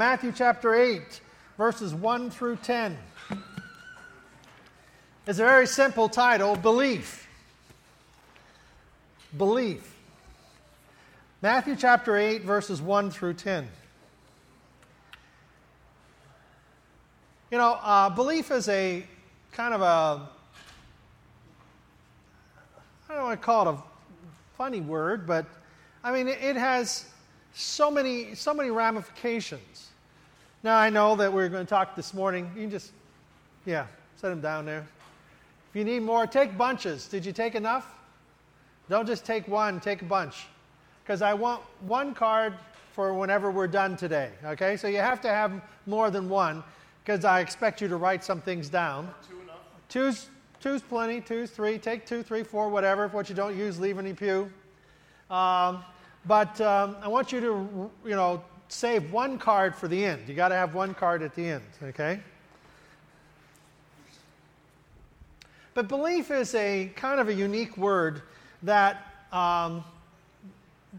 Matthew chapter 8, verses 1 through 10. It's a very simple title Belief. Belief. Matthew chapter 8, verses 1 through 10. You know, uh, belief is a kind of a, I don't want to call it a funny word, but I mean, it, it has so many, so many ramifications. Now, I know that we're going to talk this morning. You can just, yeah, set them down there. If you need more, take bunches. Did you take enough? Don't just take one, take a bunch. Because I want one card for whenever we're done today. Okay? So you have to have more than one because I expect you to write some things down. Two enough? Two's, two's plenty. Two's three. Take two, three, four, whatever. What you don't use, leave in the pew. Um, but um, I want you to, you know, save one card for the end. You got to have one card at the end, okay? But belief is a kind of a unique word that um,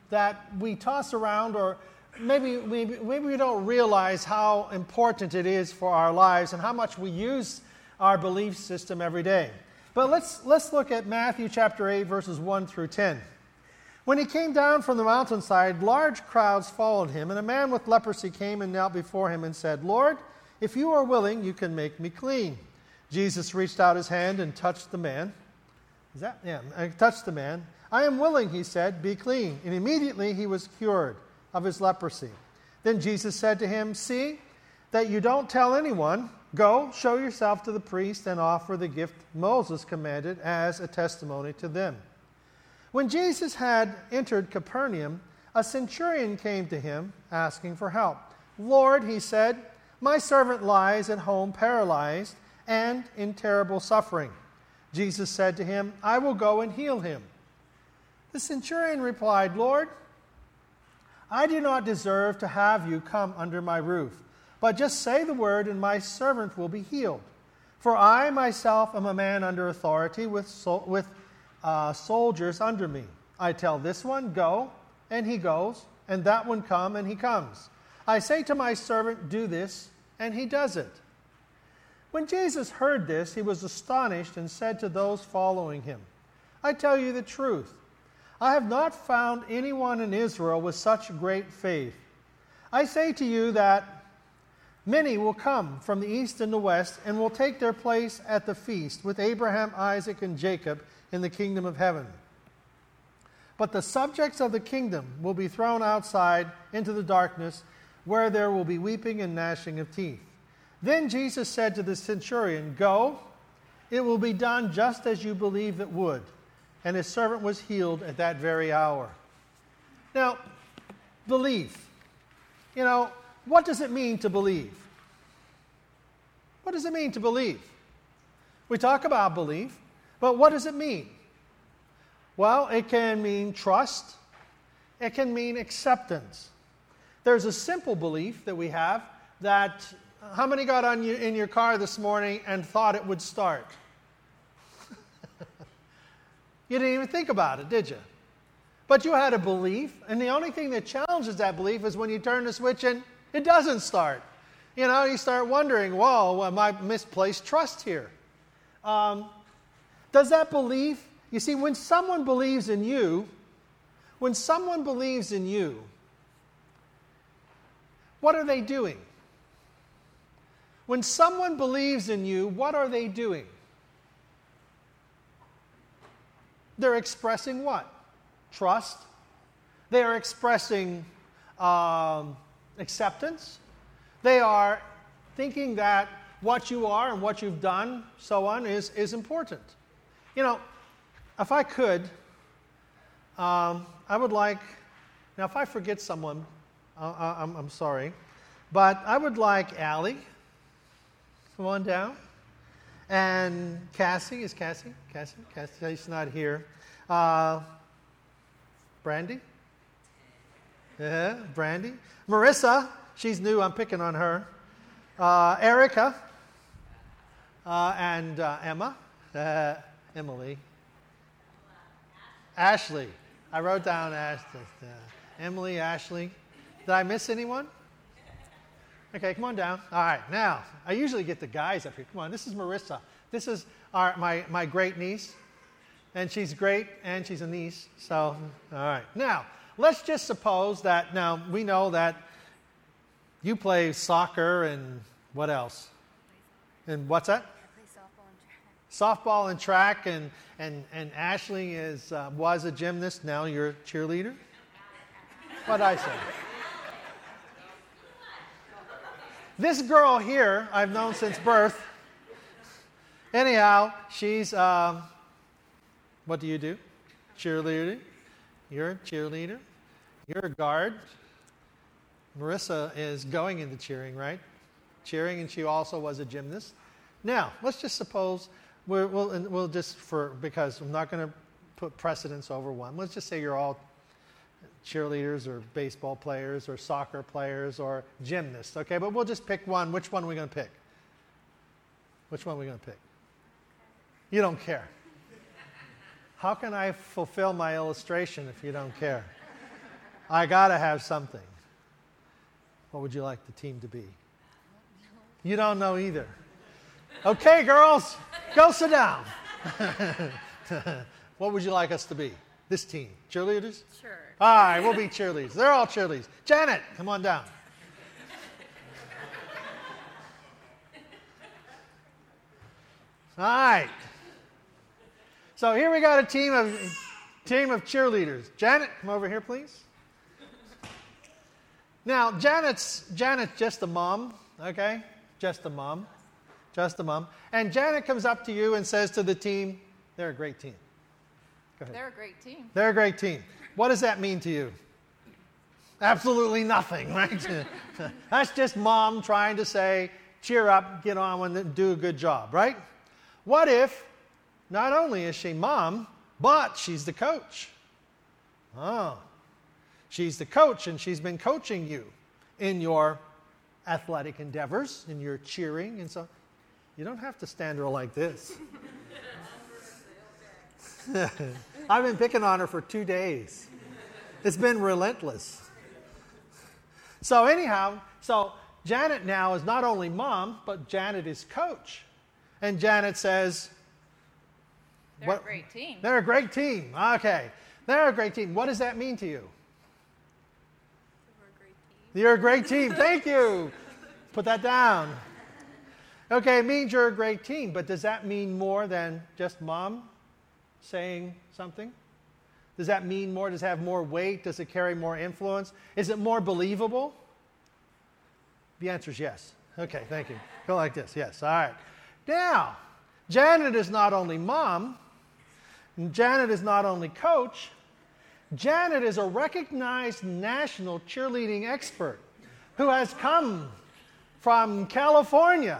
that we toss around, or maybe, maybe maybe we don't realize how important it is for our lives and how much we use our belief system every day. But let's let's look at Matthew chapter eight, verses one through ten. When he came down from the mountainside, large crowds followed him, and a man with leprosy came and knelt before him and said, Lord, if you are willing, you can make me clean. Jesus reached out his hand and touched the man. Is that? Yeah, uh, I touched the man. I am willing, he said, be clean. And immediately he was cured of his leprosy. Then Jesus said to him, See that you don't tell anyone. Go, show yourself to the priest, and offer the gift Moses commanded as a testimony to them. When Jesus had entered Capernaum, a centurion came to him asking for help. Lord, he said, my servant lies at home paralyzed and in terrible suffering. Jesus said to him, I will go and heal him. The centurion replied, Lord, I do not deserve to have you come under my roof, but just say the word, and my servant will be healed. For I myself am a man under authority with, so, with uh, soldiers under me. I tell this one, go, and he goes, and that one, come, and he comes. I say to my servant, do this, and he does it. When Jesus heard this, he was astonished and said to those following him, I tell you the truth. I have not found anyone in Israel with such great faith. I say to you that many will come from the east and the west and will take their place at the feast with Abraham, Isaac, and Jacob in the kingdom of heaven. But the subjects of the kingdom will be thrown outside into the darkness, where there will be weeping and gnashing of teeth. Then Jesus said to the centurion, Go, it will be done just as you believe it would. And his servant was healed at that very hour. Now, belief. You know, what does it mean to believe? What does it mean to believe? We talk about belief, but what does it mean? Well, it can mean trust, it can mean acceptance. There's a simple belief that we have that how many got on you, in your car this morning and thought it would start? you didn't even think about it, did you? But you had a belief, and the only thing that challenges that belief is when you turn the switch and it doesn't start. You know, you start wondering, whoa, am I misplaced trust here? Um, does that belief, you see, when someone believes in you, when someone believes in you, what are they doing? When someone believes in you, what are they doing? They're expressing what? Trust. They are expressing um, acceptance. They are thinking that what you are and what you've done, so on, is, is important. You know, if I could, um, I would like, now if I forget someone, uh, I'm, I'm sorry, but I would like Allie, come on down, and Cassie, is Cassie? Cassie? Cassie's not here. Uh, Brandy? Yeah, Brandy. Marissa, she's new, I'm picking on her. Uh, Erica, uh, and uh, Emma. Uh, Emily. Ashley. I wrote down Ashley. Uh, Emily, Ashley. Did I miss anyone? Okay, come on down. All right, now, I usually get the guys up here. Come on, this is Marissa. This is our, my, my great niece. And she's great, and she's a niece. So, all right. Now, let's just suppose that, now, we know that you play soccer and what else? And what's that? softball and track, and, and, and Ashley is, uh, was a gymnast. Now you're a cheerleader. What I say? This girl here, I've known since birth. Anyhow, she's, um, what do you do? Cheerleader. You're a cheerleader. You're a guard. Marissa is going into cheering, right? Cheering, and she also was a gymnast. Now, let's just suppose we will we'll just for because I'm not going to put precedence over one. Let's just say you're all cheerleaders or baseball players or soccer players or gymnasts. Okay, but we'll just pick one. Which one are we going to pick? Which one are we going to pick? You don't care. How can I fulfill my illustration if you don't care? I got to have something. What would you like the team to be? You don't know either. Okay, girls, go sit down. what would you like us to be? This team? Cheerleaders? Sure. All right, we'll be cheerleaders. They're all cheerleaders. Janet, come on down. All right. So here we got a team of team of cheerleaders. Janet, come over here, please. Now, Janet's Janet's just a mom, okay? Just a mom. Just a mom. And Janet comes up to you and says to the team, they're a great team. Go ahead. They're a great team. They're a great team. What does that mean to you? Absolutely nothing, right? That's just mom trying to say, cheer up, get on and do a good job, right? What if not only is she mom, but she's the coach? Oh, she's the coach and she's been coaching you in your athletic endeavors, in your cheering and so you don't have to stand her like this. I've been picking on her for two days. It's been relentless. So, anyhow, so Janet now is not only mom, but Janet is coach. And Janet says, They're what, a great team. They're a great team. Okay. They're a great team. What does that mean to you? We're a great team. You're a great team. Thank you. Put that down. Okay, it means you're a great team, but does that mean more than just mom saying something? Does that mean more? Does it have more weight? Does it carry more influence? Is it more believable? The answer is yes. Okay, thank you. Go like this. Yes. All right. Now, Janet is not only mom, Janet is not only coach, Janet is a recognized national cheerleading expert who has come from California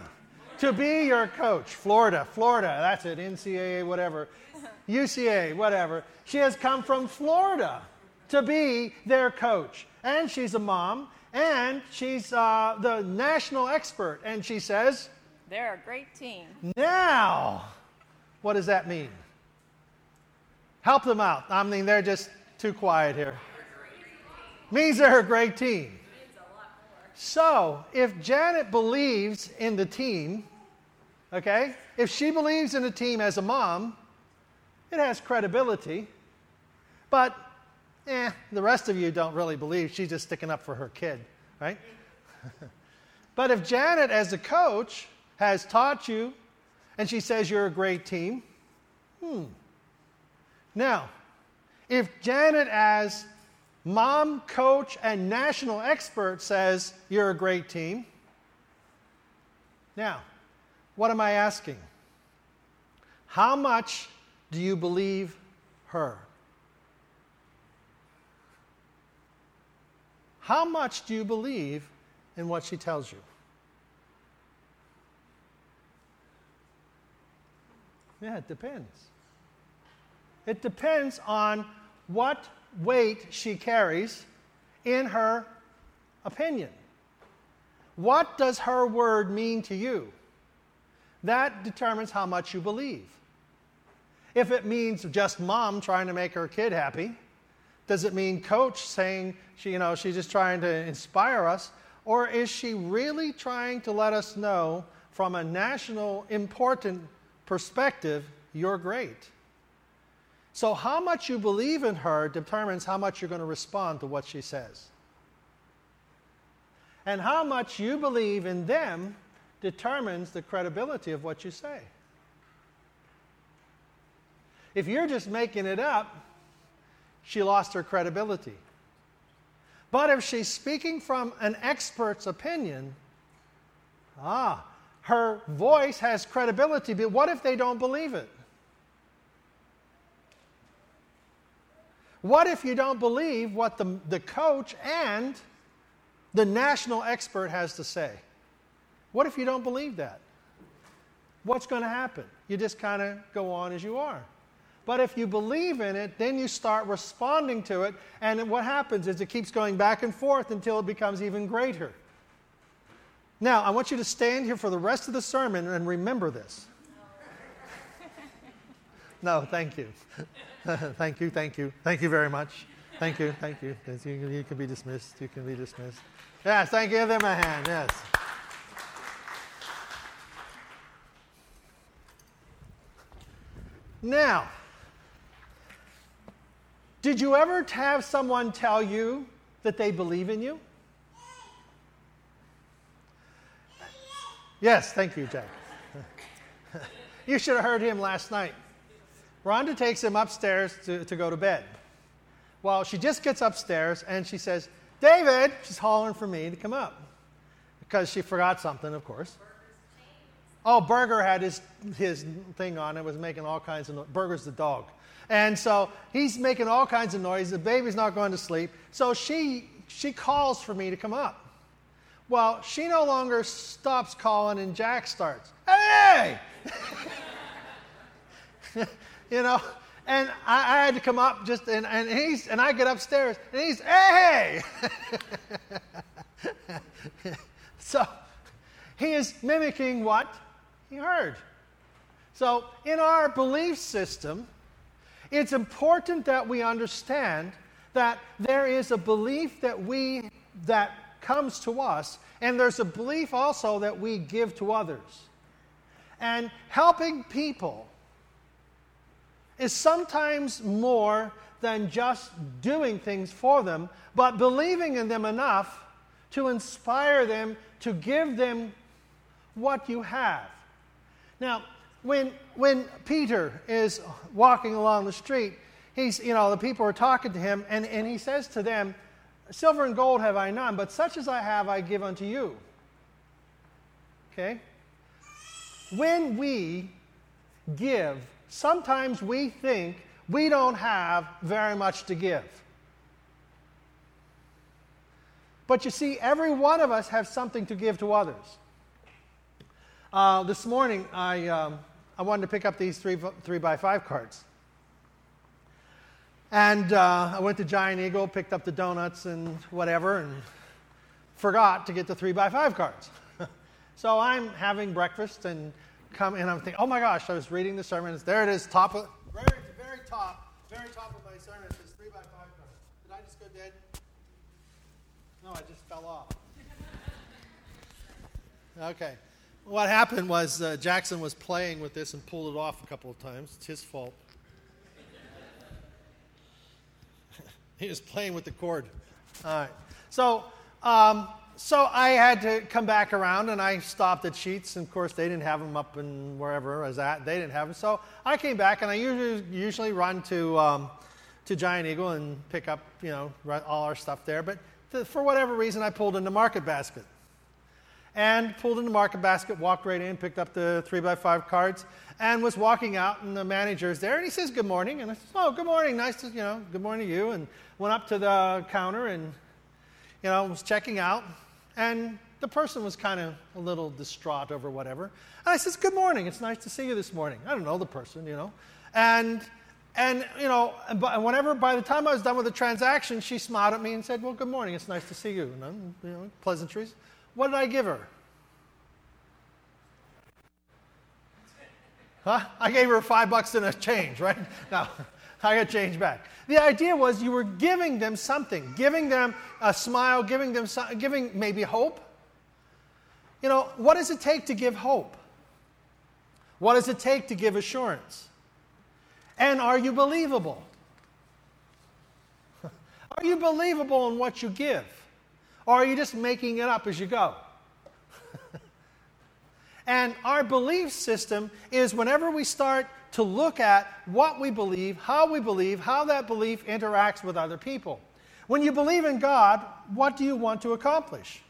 to be your coach. Florida, Florida, that's it, NCAA, whatever, UCA, whatever. She has come from Florida to be their coach. And she's a mom, and she's uh, the national expert. And she says, They're a great team. Now, what does that mean? Help them out. I mean, they're just too quiet here. Means they're a great team. So, if Janet believes in the team, okay, if she believes in the team as a mom, it has credibility. But, eh, the rest of you don't really believe she's just sticking up for her kid, right? but if Janet, as a coach, has taught you and she says you're a great team, hmm. Now, if Janet, as mom, coach, and national expert says you're a great team. Now, what am I asking? How much do you believe her? How much do you believe in what she tells you? Yeah, it depends. It depends on what weight she carries in her opinion. What does her word mean to you? That determines how much you believe. If it means just mom trying to make her kid happy, does it mean coach saying she, you know, she's just trying to inspire us? Or is she really trying to let us know from a national important perspective, you're great? So, how much you believe in her determines how much you're going to respond to what she says. And how much you believe in them determines the credibility of what you say. If you're just making it up, she lost her credibility. But if she's speaking from an expert's opinion, ah, her voice has credibility. But what if they don't believe it? What if you don't believe what the, the coach and the national expert has to say? What if you don't believe that? What's going to happen? You just kind of go on as you are. But if you believe in it, then you start responding to it, and what happens is it keeps going back and forth until it becomes even greater. Now, I want you to stand here for the rest of the sermon and remember this. no, thank you. thank you, thank you. Thank you very much. Thank you, thank you. You, you can be dismissed. You can be dismissed. Yes, thank you. Give them a hand. Yes. Now, did you ever have someone tell you that they believe in you? Yes, thank you, Jack. you should have heard him last night. Rhonda takes him upstairs to, to go to bed. Well, she just gets upstairs and she says, David, she's hollering for me to come up because she forgot something, of course. Oh, Burger had his, his thing on and was making all kinds of noise. Burger's the dog. And so he's making all kinds of noise. The baby's not going to sleep. So she, she calls for me to come up. Well, she no longer stops calling, and Jack starts, Hey! you know, and I, I, had to come up just, and, and, he's, and I get upstairs, and he's, Hey! so he is mimicking what he heard. So in our belief system, it's important that we understand that there is a belief that we that comes to us and there's a belief also that we give to others. And helping people is sometimes more than just doing things for them, but believing in them enough to inspire them to give them what you have. Now, when, when Peter is walking along the street, he's, you know, the people are talking to him, and, and he says to them, Silver and gold have I none, but such as I have I give unto you. Okay? When we give, sometimes we think we don't have very much to give. But you see, every one of us has something to give to others. Uh, this morning, I, um, I wanted to pick up these three, three by five cards. And uh, I went to Giant Eagle, picked up the donuts and whatever, and forgot to get the three by five cards. so I'm having breakfast and come and I'm thinking, oh my gosh, I was reading the sermons. There it is, top of, very, very top, very top of my sermon. It says three by five cards. Did I just go dead? No, I just fell off. okay. What happened was uh, Jackson was playing with this and pulled it off a couple of times. It's his fault. he was playing with the cord. All right. So, um, so I had to come back around and I stopped at Sheetz. And of course, they didn't have them up in wherever I was at. They didn't have them. So I came back and I usually, usually run to, um, to Giant Eagle and pick up, you know, all our stuff there. But to, for whatever reason, I pulled into Market Basket and pulled in the market basket, walked right in, picked up the three by five cards, and was walking out, and the manager's there, and he says, Good morning. And I said, Oh, good morning. Nice to, you know, good morning to you. And went up to the counter and, you know, was checking out. And the person was kind of a little distraught over whatever. And I says, Good morning. It's nice to see you this morning. I don't know the person, you know. And, and you know, and whenever, by the time I was done with the transaction, she smiled at me and said, Well, good morning. It's nice to see you. And, you know, pleasantries. What did I give her? Huh? I gave her five bucks and a change, right? No. I got changed back. The idea was you were giving them something, giving them a smile, giving them giving maybe hope. You know, what does it take to give hope? What does it take to give assurance? And are you believable? Are you believable in what you give? Or are you just making it up as you go? and our belief system is whenever we start to look at what we believe, how we believe, how that belief interacts with other people. When you believe in God, what do you want to accomplish?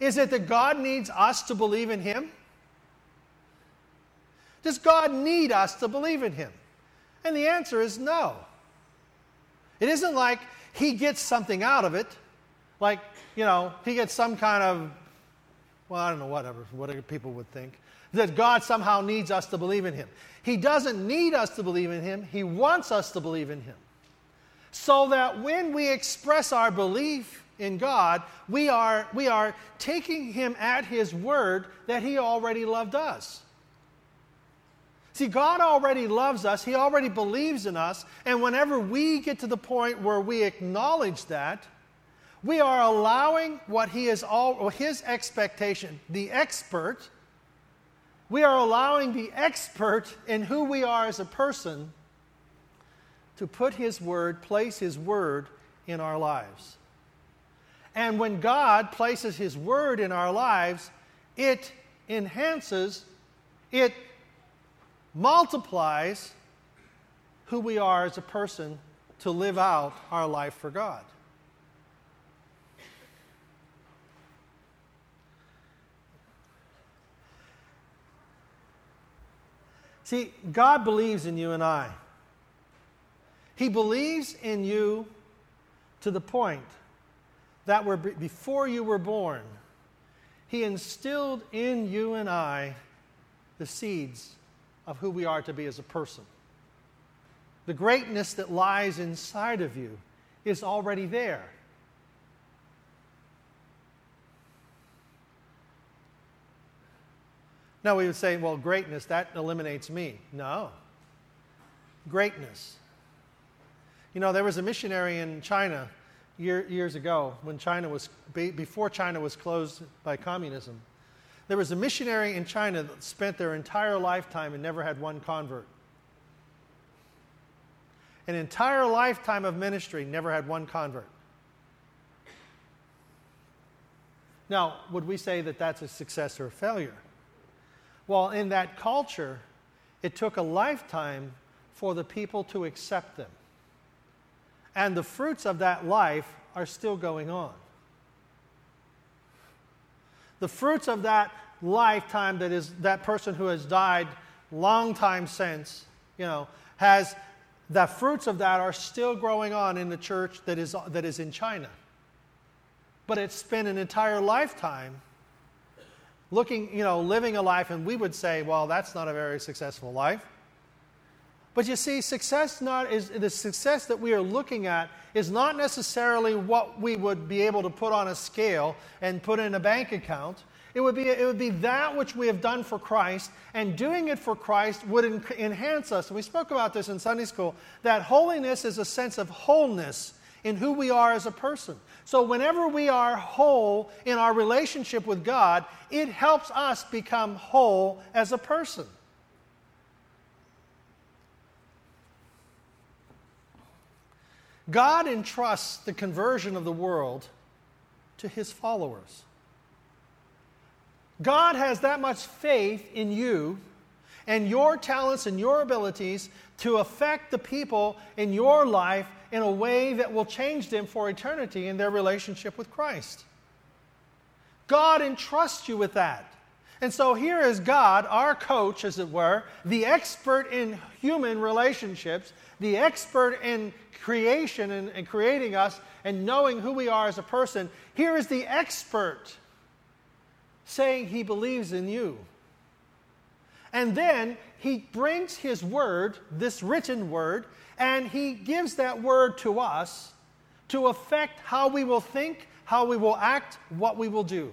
Is it that God needs us to believe in Him? Does God need us to believe in Him? And the answer is no. It isn't like He gets something out of it, like, you know, He gets some kind of, well, I don't know, whatever, whatever people would think, that God somehow needs us to believe in Him. He doesn't need us to believe in Him, He wants us to believe in Him. So that when we express our belief in God, we are, we are taking Him at His word that He already loved us. See, God already loves us, He already believes in us, and whenever we get to the point where we acknowledge that, we are allowing what He is all, His expectation, the expert, we are allowing the expert in who we are as a person to put His word, place His word in our lives. And when God places His word in our lives, it enhances, it multiplies who we are as a person to live out our life for God. See, God believes in you and I. He believes in you to the point that were before you were born, He instilled in you and I the seeds of who we are to be as a person. The greatness that lies inside of you is already there. Now we would say, well, greatness, that eliminates me. No. Greatness. You know, there was a missionary in China year, years ago when China was, before China was closed by communism. There was a missionary in China that spent their entire lifetime and never had one convert. An entire lifetime of ministry, never had one convert. Now, would we say that that's a success or a failure? Well, in that culture, it took a lifetime for the people to accept them. And the fruits of that life are still going on. The fruits of that lifetime that is that person who has died long time since, you know, has the fruits of that are still growing on in the church that is, that is in China. But it's spent an entire lifetime looking, you know, living a life, and we would say, well, that's not a very successful life. But you see, success not is the success that we are looking at is not necessarily what we would be able to put on a scale and put in a bank account. It would, be, it would be that which we have done for Christ, and doing it for Christ would en- enhance us. We spoke about this in Sunday school that holiness is a sense of wholeness in who we are as a person. So, whenever we are whole in our relationship with God, it helps us become whole as a person. God entrusts the conversion of the world to his followers. God has that much faith in you and your talents and your abilities to affect the people in your life in a way that will change them for eternity in their relationship with Christ. God entrusts you with that. And so here is God, our coach, as it were, the expert in human relationships, the expert in creation and, and creating us and knowing who we are as a person. Here is the expert saying he believes in you. And then he brings his word, this written word, and he gives that word to us to affect how we will think, how we will act, what we will do.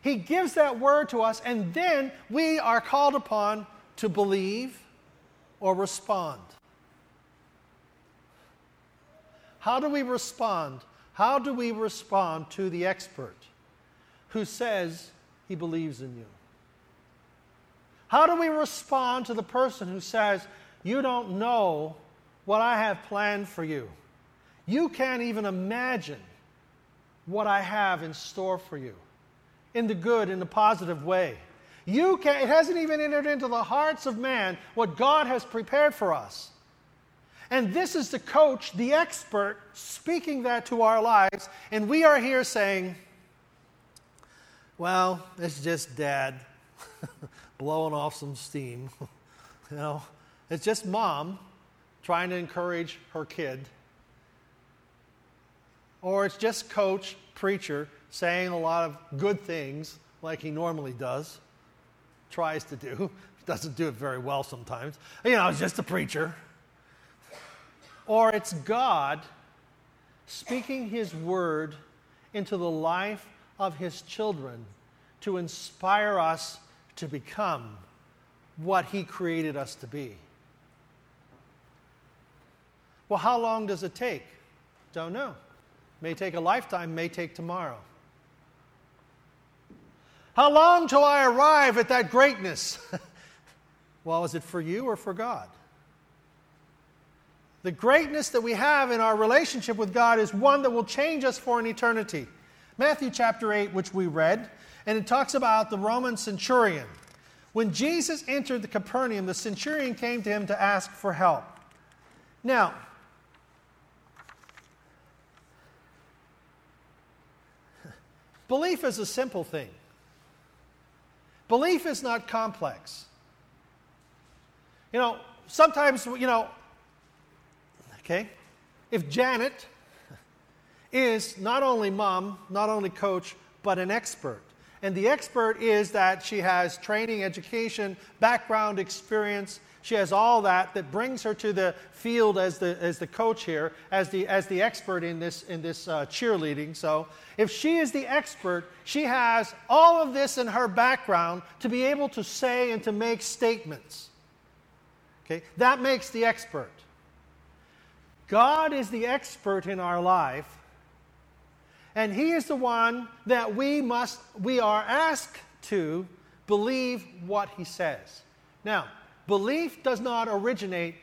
He gives that word to us, and then we are called upon to believe, or respond? How do we respond? How do we respond to the expert who says he believes in you? How do we respond to the person who says, You don't know what I have planned for you? You can't even imagine what I have in store for you in the good, in the positive way. You can, it hasn't even entered into the hearts of man what God has prepared for us. And this is the coach, the expert, speaking that to our lives. And we are here saying, well, it's just dad blowing off some steam. you know, it's just mom trying to encourage her kid. Or it's just coach, preacher, saying a lot of good things like he normally does, tries to do. Doesn't do it very well sometimes. You know, it's just a preacher. Or it's God speaking his word into the life of his children to inspire us to become what he created us to be. Well, how long does it take? Don't know. May take a lifetime, may take tomorrow. How long till I arrive at that greatness? well, is it for you or for God? The greatness that we have in our relationship with God is one that will change us for an eternity. Matthew chapter 8, which we read, and it talks about the Roman centurion. When Jesus entered the Capernaum, the centurion came to him to ask for help. Now, belief is a simple thing. Belief is not complex. You know, sometimes, you know, okay, if Janet is not only mom, not only coach, but an expert, and the expert is that she has training, education, background, experience. She has all that that brings her to the field as the, as the coach here, as the, as the expert in this, in this uh, cheerleading. So if she is the expert, she has all of this in her background to be able to say and to make statements. Okay? That makes the expert. God is the expert in our life, and He is the one that we must, we are asked to believe what He says. Now, belief does not originate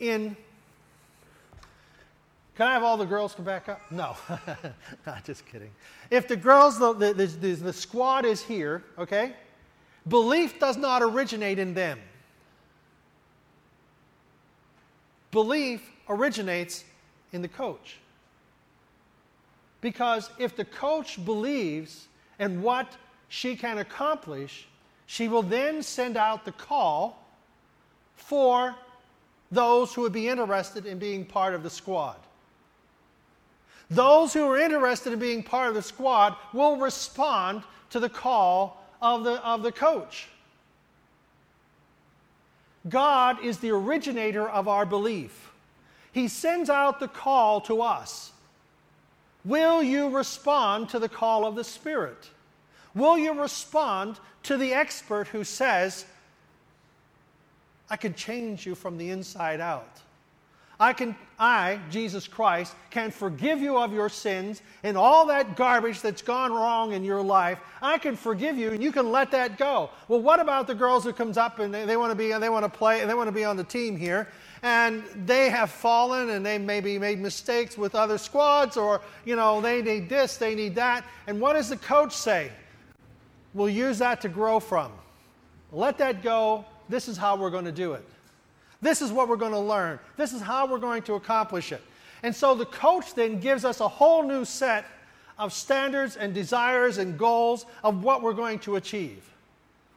in can I have all the girls come back up? No, not just kidding. If the girls, the, the, the, the, squad is here, okay, belief does not originate in them. Belief originates in the coach. Because if the coach believes in what she can accomplish, she will then send out the call for those who would be interested in being part of the squad. Those who are interested in being part of the squad will respond to the call of the, of the coach. God is the originator of our belief. He sends out the call to us. Will you respond to the call of the Spirit? Will you respond to the expert who says, I can change you from the inside out? I can, I, Jesus Christ, can forgive you of your sins and all that garbage that's gone wrong in your life. I can forgive you and you can let that go. Well, what about the girls who comes up and they, they want to be, they want to play, and they want to be on the team here, and they have fallen and they maybe made mistakes with other squads, or you know, they need this, they need that. And what does the coach say? We'll use that to grow from. Let that go. This is how we're going to do it. This is what we're going to learn. This is how we're going to accomplish it. And so the coach then gives us a whole new set of standards and desires and goals of what we're going to achieve.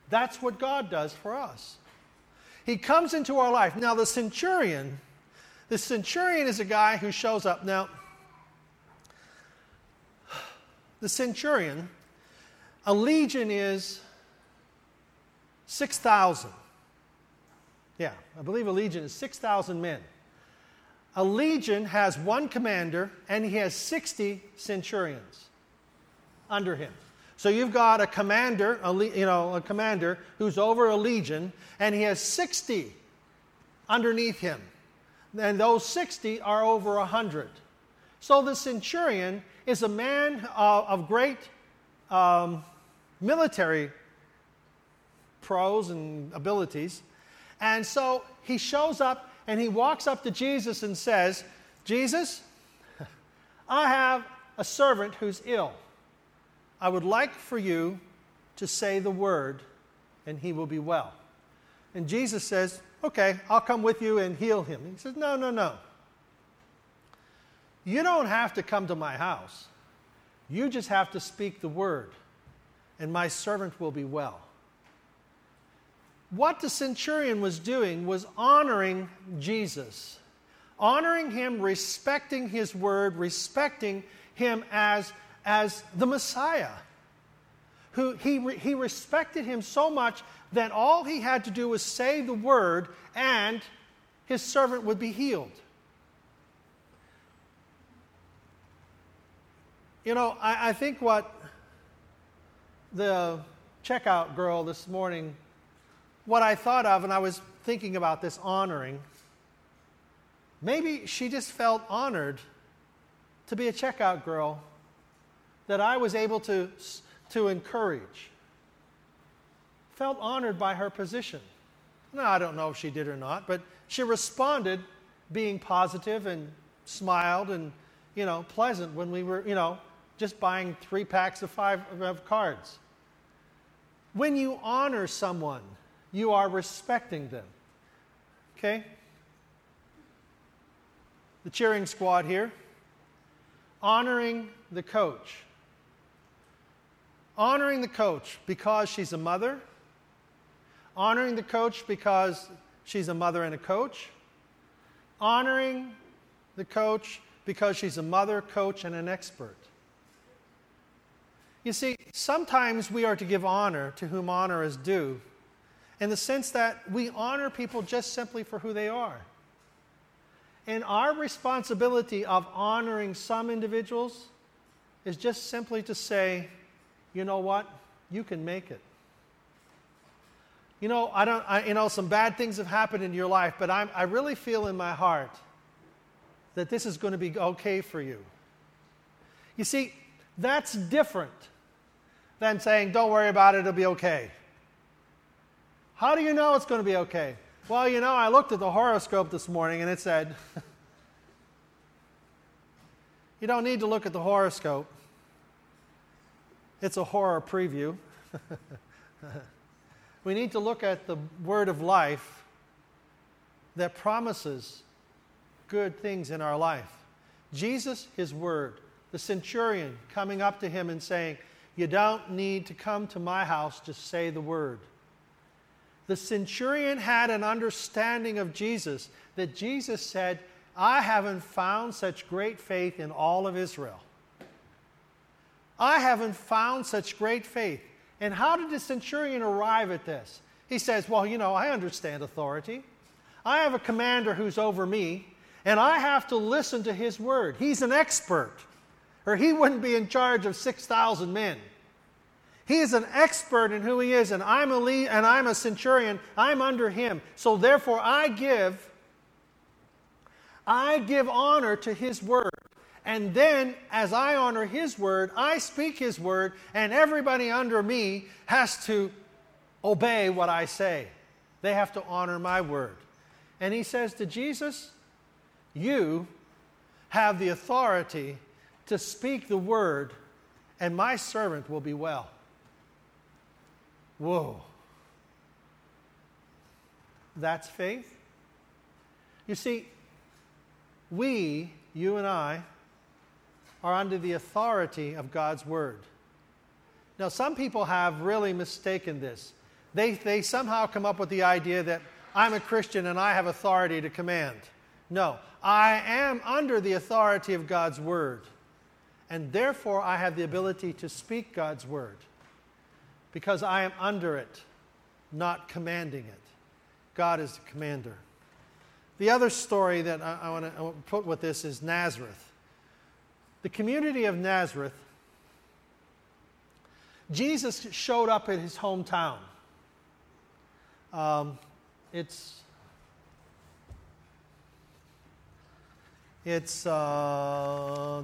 That's what God does for us. He comes into our life. Now, the centurion, the centurion is a guy who shows up. Now, the centurion, a legion is 6,000. Yeah, I believe a legion is 6,000 men. A legion has one commander and he has 60 centurions under him. So you've got a commander, a, you know, a commander who's over a legion, and he has 60 underneath him. And those 60 are over 100. So the centurion is a man uh, of great um, military pros and abilities. And so he shows up and he walks up to Jesus and says, Jesus, I have a servant who's ill. I would like for you to say the word, and he will be well. And Jesus says, Okay, I'll come with you and heal him. He says, No, no, no. You don't have to come to my house. You just have to speak the word, and my servant will be well. What the centurion was doing was honoring Jesus, honoring him, respecting his word, respecting him as, as the Messiah. Who he, he respected him so much that all he had to do was say the word and his servant would be healed. You know, I, I think what the checkout girl this morning, what I thought of, and I was thinking about this honoring, maybe she just felt honored to be a checkout girl that I was able to, to encourage. Felt honored by her position. Now, I don't know if she did or not, but she responded being positive and smiled and, you know, pleasant when we were, you know, just buying three packs of five of cards. When you honor someone, you are respecting them. Okay? The cheering squad here. Honoring the coach. Honoring the coach because she's a mother. Honoring the coach because she's a mother and a coach. Honoring the coach because she's a mother, coach, and an expert. You see, sometimes we are to give honor to whom honor is due, in the sense that we honor people just simply for who they are. And our responsibility of honoring some individuals is just simply to say, you know what? You can make it. You know, I don't, I, you know, some bad things have happened in your life, but I'm, I really feel in my heart that this is going to be okay for you. You see, that's different than saying, don't worry about it, it'll be okay. How do you know it's going to be okay? Well, you know, I looked at the horoscope this morning and it said, you don't need to look at the horoscope. It's a horror preview. we need to look at the word of life that promises good things in our life. Jesus, his word the centurion coming up to him and saying, You don't need to come to my house, just say the word. The centurion had an understanding of Jesus that Jesus said, I haven't found such great faith in all of Israel. I haven't found such great faith. And how did the centurion arrive at this? He says, Well, you know, I understand authority. I have a commander who's over me, and I have to listen to his word. He's an expert or he wouldn't be in charge of 6,000 men. He is an expert in who he is, and I'm a lead, and I'm a centurion. I'm under him. So therefore, I give, I give honor to his word. And then, as I honor his word, I speak his word, and everybody under me has to obey what I say. They have to honor my word. And he says to Jesus, You have the authority to speak the word, and my servant will be well. Whoa. That's faith? You see, we, you and I, are under the authority of God's word. Now, some people have really mistaken this. They, they somehow come up with the idea that I'm a Christian and I have authority to command. No, I am under the authority of God's word and therefore I have the ability to speak God's word because I am under it, not commanding it. God is the commander. The other story that I, I want to put with this is Nazareth. The community of Nazareth, Jesus showed up in his hometown. Um, it's It's uh,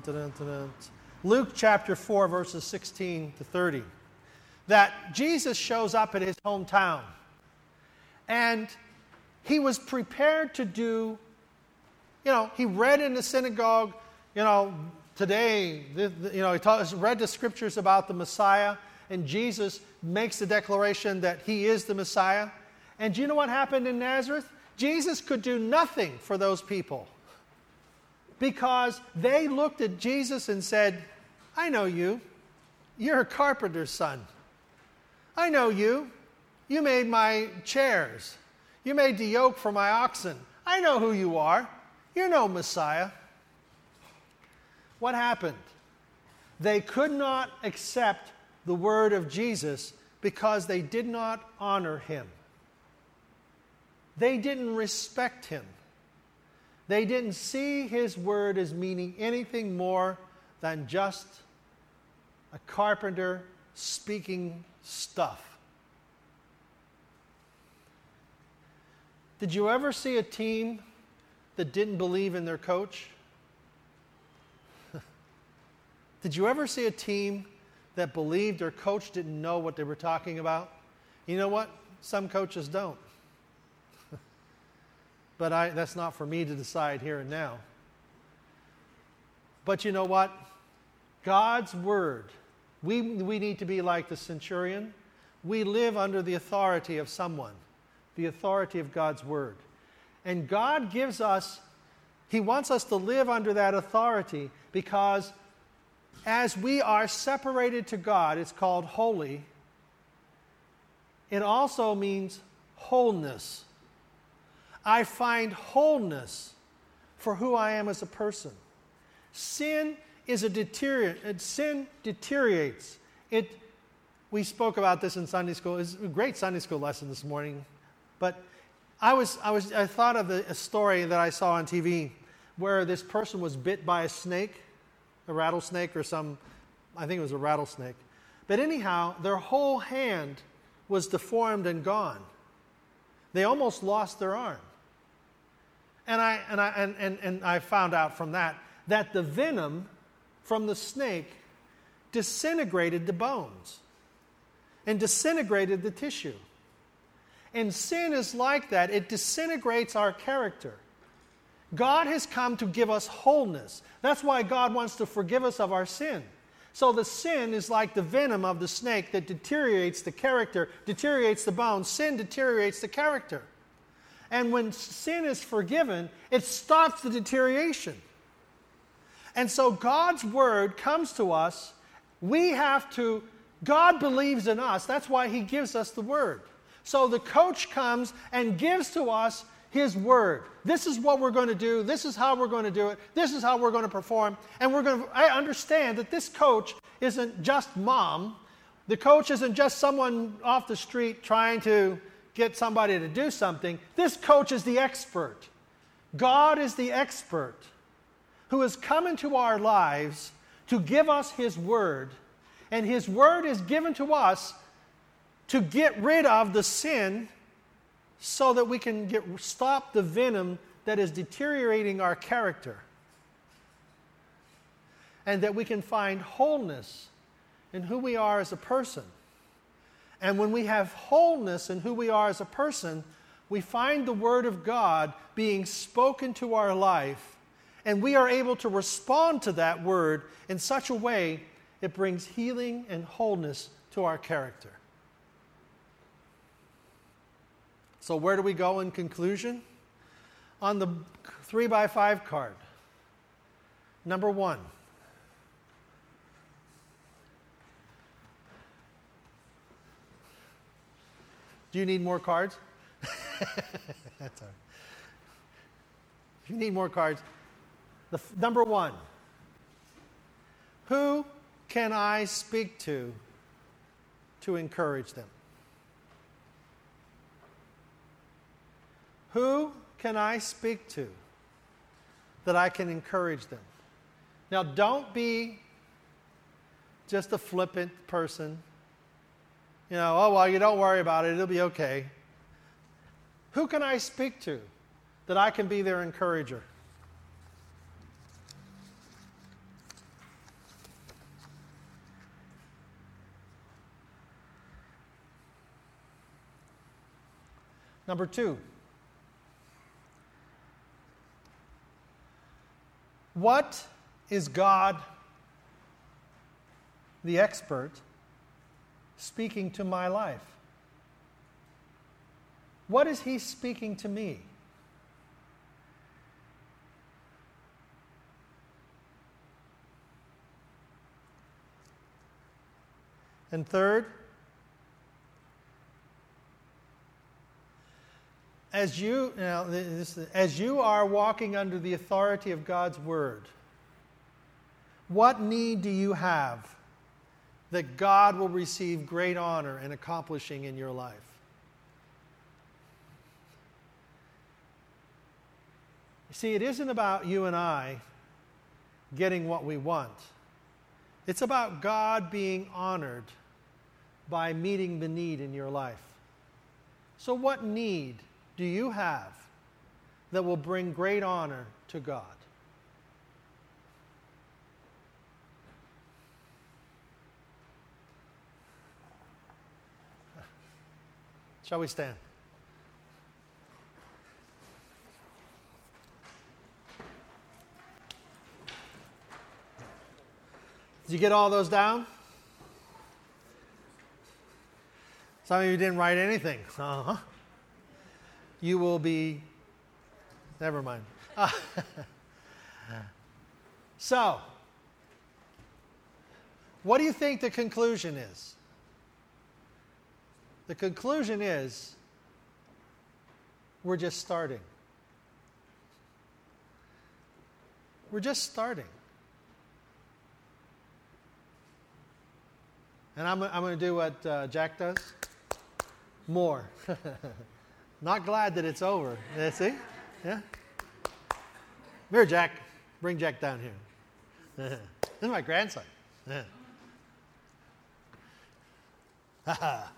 Luke chapter 4, verses 16 to 30. That Jesus shows up at his hometown. And he was prepared to do, you know, he read in the synagogue, you know, today, you know, he taught, read the scriptures about the Messiah, and Jesus makes the declaration that he is the Messiah. And do you know what happened in Nazareth? Jesus could do nothing for those people because they looked at Jesus and said, I know you. You're a carpenter's son. I know you. You made my chairs. You made the yoke for my oxen. I know who you are. You're no Messiah. What happened? They could not accept the word of Jesus because they did not honor him. They didn't respect him. They didn't see his word as meaning anything more than just a carpenter speaking stuff. Did you ever see a team that didn't believe in their coach? Did you ever see a team that believed their coach didn't know what they were talking about? You know what? Some coaches don't. but I, that's not for me to decide here and now. But you know what? God's word, we, we need to be like the centurion. We live under the authority of someone, the authority of God's word. And God gives us, He wants us to live under that authority because as we are separated to God, it's called holy. It also means wholeness. I find wholeness for who I am as a person. Sin is a deteriorate. Uh, sin deteriorates. It. We spoke about this in Sunday school. It's a great Sunday school lesson this morning, but I was I was I thought of a story that I saw on TV where this person was bit by a snake, a rattlesnake or some, I think it was a rattlesnake. But anyhow, their whole hand was deformed and gone. They almost lost their arm. And I, and, I, and, and, and I found out from that that the venom from the snake disintegrated the bones and disintegrated the tissue. And sin is like that, it disintegrates our character. God has come to give us wholeness. That's why God wants to forgive us of our sin. So the sin is like the venom of the snake that deteriorates the character, deteriorates the bones. Sin deteriorates the character. And when sin is forgiven, it stops the deterioration. And so God's word comes to us. We have to, God believes in us. That's why He gives us the word. So the coach comes and gives to us His word. This is what we're going to do. This is how we're going to do it. This is how we're going to perform. And we're going to, I understand that this coach isn't just mom. The coach isn't just someone off the street trying to get somebody to do something. This coach is the expert. God is the expert who has come into our lives to give us His Word. And His Word is given to us to get rid of the sin so that we can get, stop the venom that is deteriorating our character. And that we can find wholeness in who we are as a person. And when we have wholeness in who we are as a person, we find the Word of God being spoken to our life and we are able to respond to that word in such a way it brings healing and wholeness to our character. So, where do we go in conclusion? On the three by five card, number one. Do you need more cards? That's all right. If you need more cards, the number one, who can I speak to to encourage them? Who can I speak to that I can encourage them? Now, don't be just a flippant person. You know, oh, well, you don't worry about it, it'll be okay. Who can I speak to that I can be their encourager? Number two, what is God, the expert, speaking to my life? What is He speaking to me? And third, as you, now, this, as you are walking under the authority of God's word, what need do you have that God will receive great honor in accomplishing in your life? See, it isn't about you and I getting what we want. It's about God being honored by meeting the need in your life. So, what need do you have that will bring great honor to God? Shall we stand? Did you get all those down? Some of you didn't write anything. Uh huh. You will be. Never mind. so, what do you think the conclusion is? The conclusion is we're just starting. We're just starting. And I'm, I'm going to do what uh, Jack does more. Not glad that it's over. Yeah, see? Yeah? Here, Jack. Bring Jack down here. this is my grandson. Ha ha.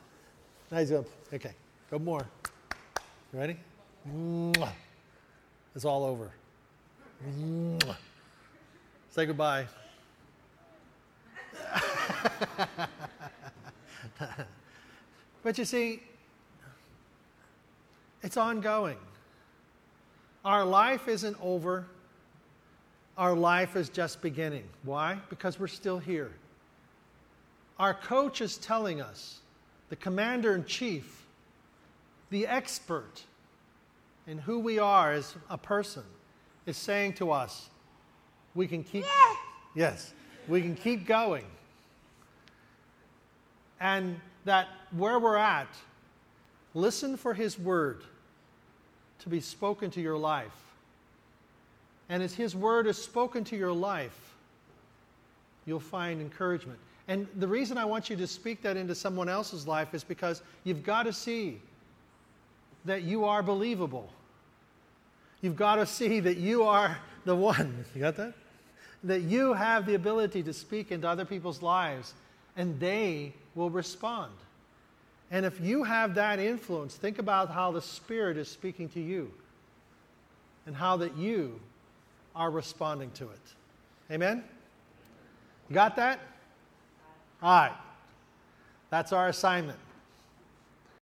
Nice up. Okay, go more. Ready? It's all over. Say goodbye. but you see, it's ongoing. Our life isn't over. Our life is just beginning. Why? Because we're still here. Our coach is telling us, the commander in chief, the expert in who we are as a person, is saying to us, we can keep, yes, we can keep going. And that where we're at, listen for his word to be spoken to your life. And as his word is spoken to your life, you'll find encouragement. And the reason I want you to speak that into someone else's life is because you've got to see that you are believable. You've got to see that you are the one. You got that? That you have the ability to speak into other people's lives and they will respond. And if you have that influence, think about how the Spirit is speaking to you and how that you are responding to it. Amen? You got that? All right. That's our assignment.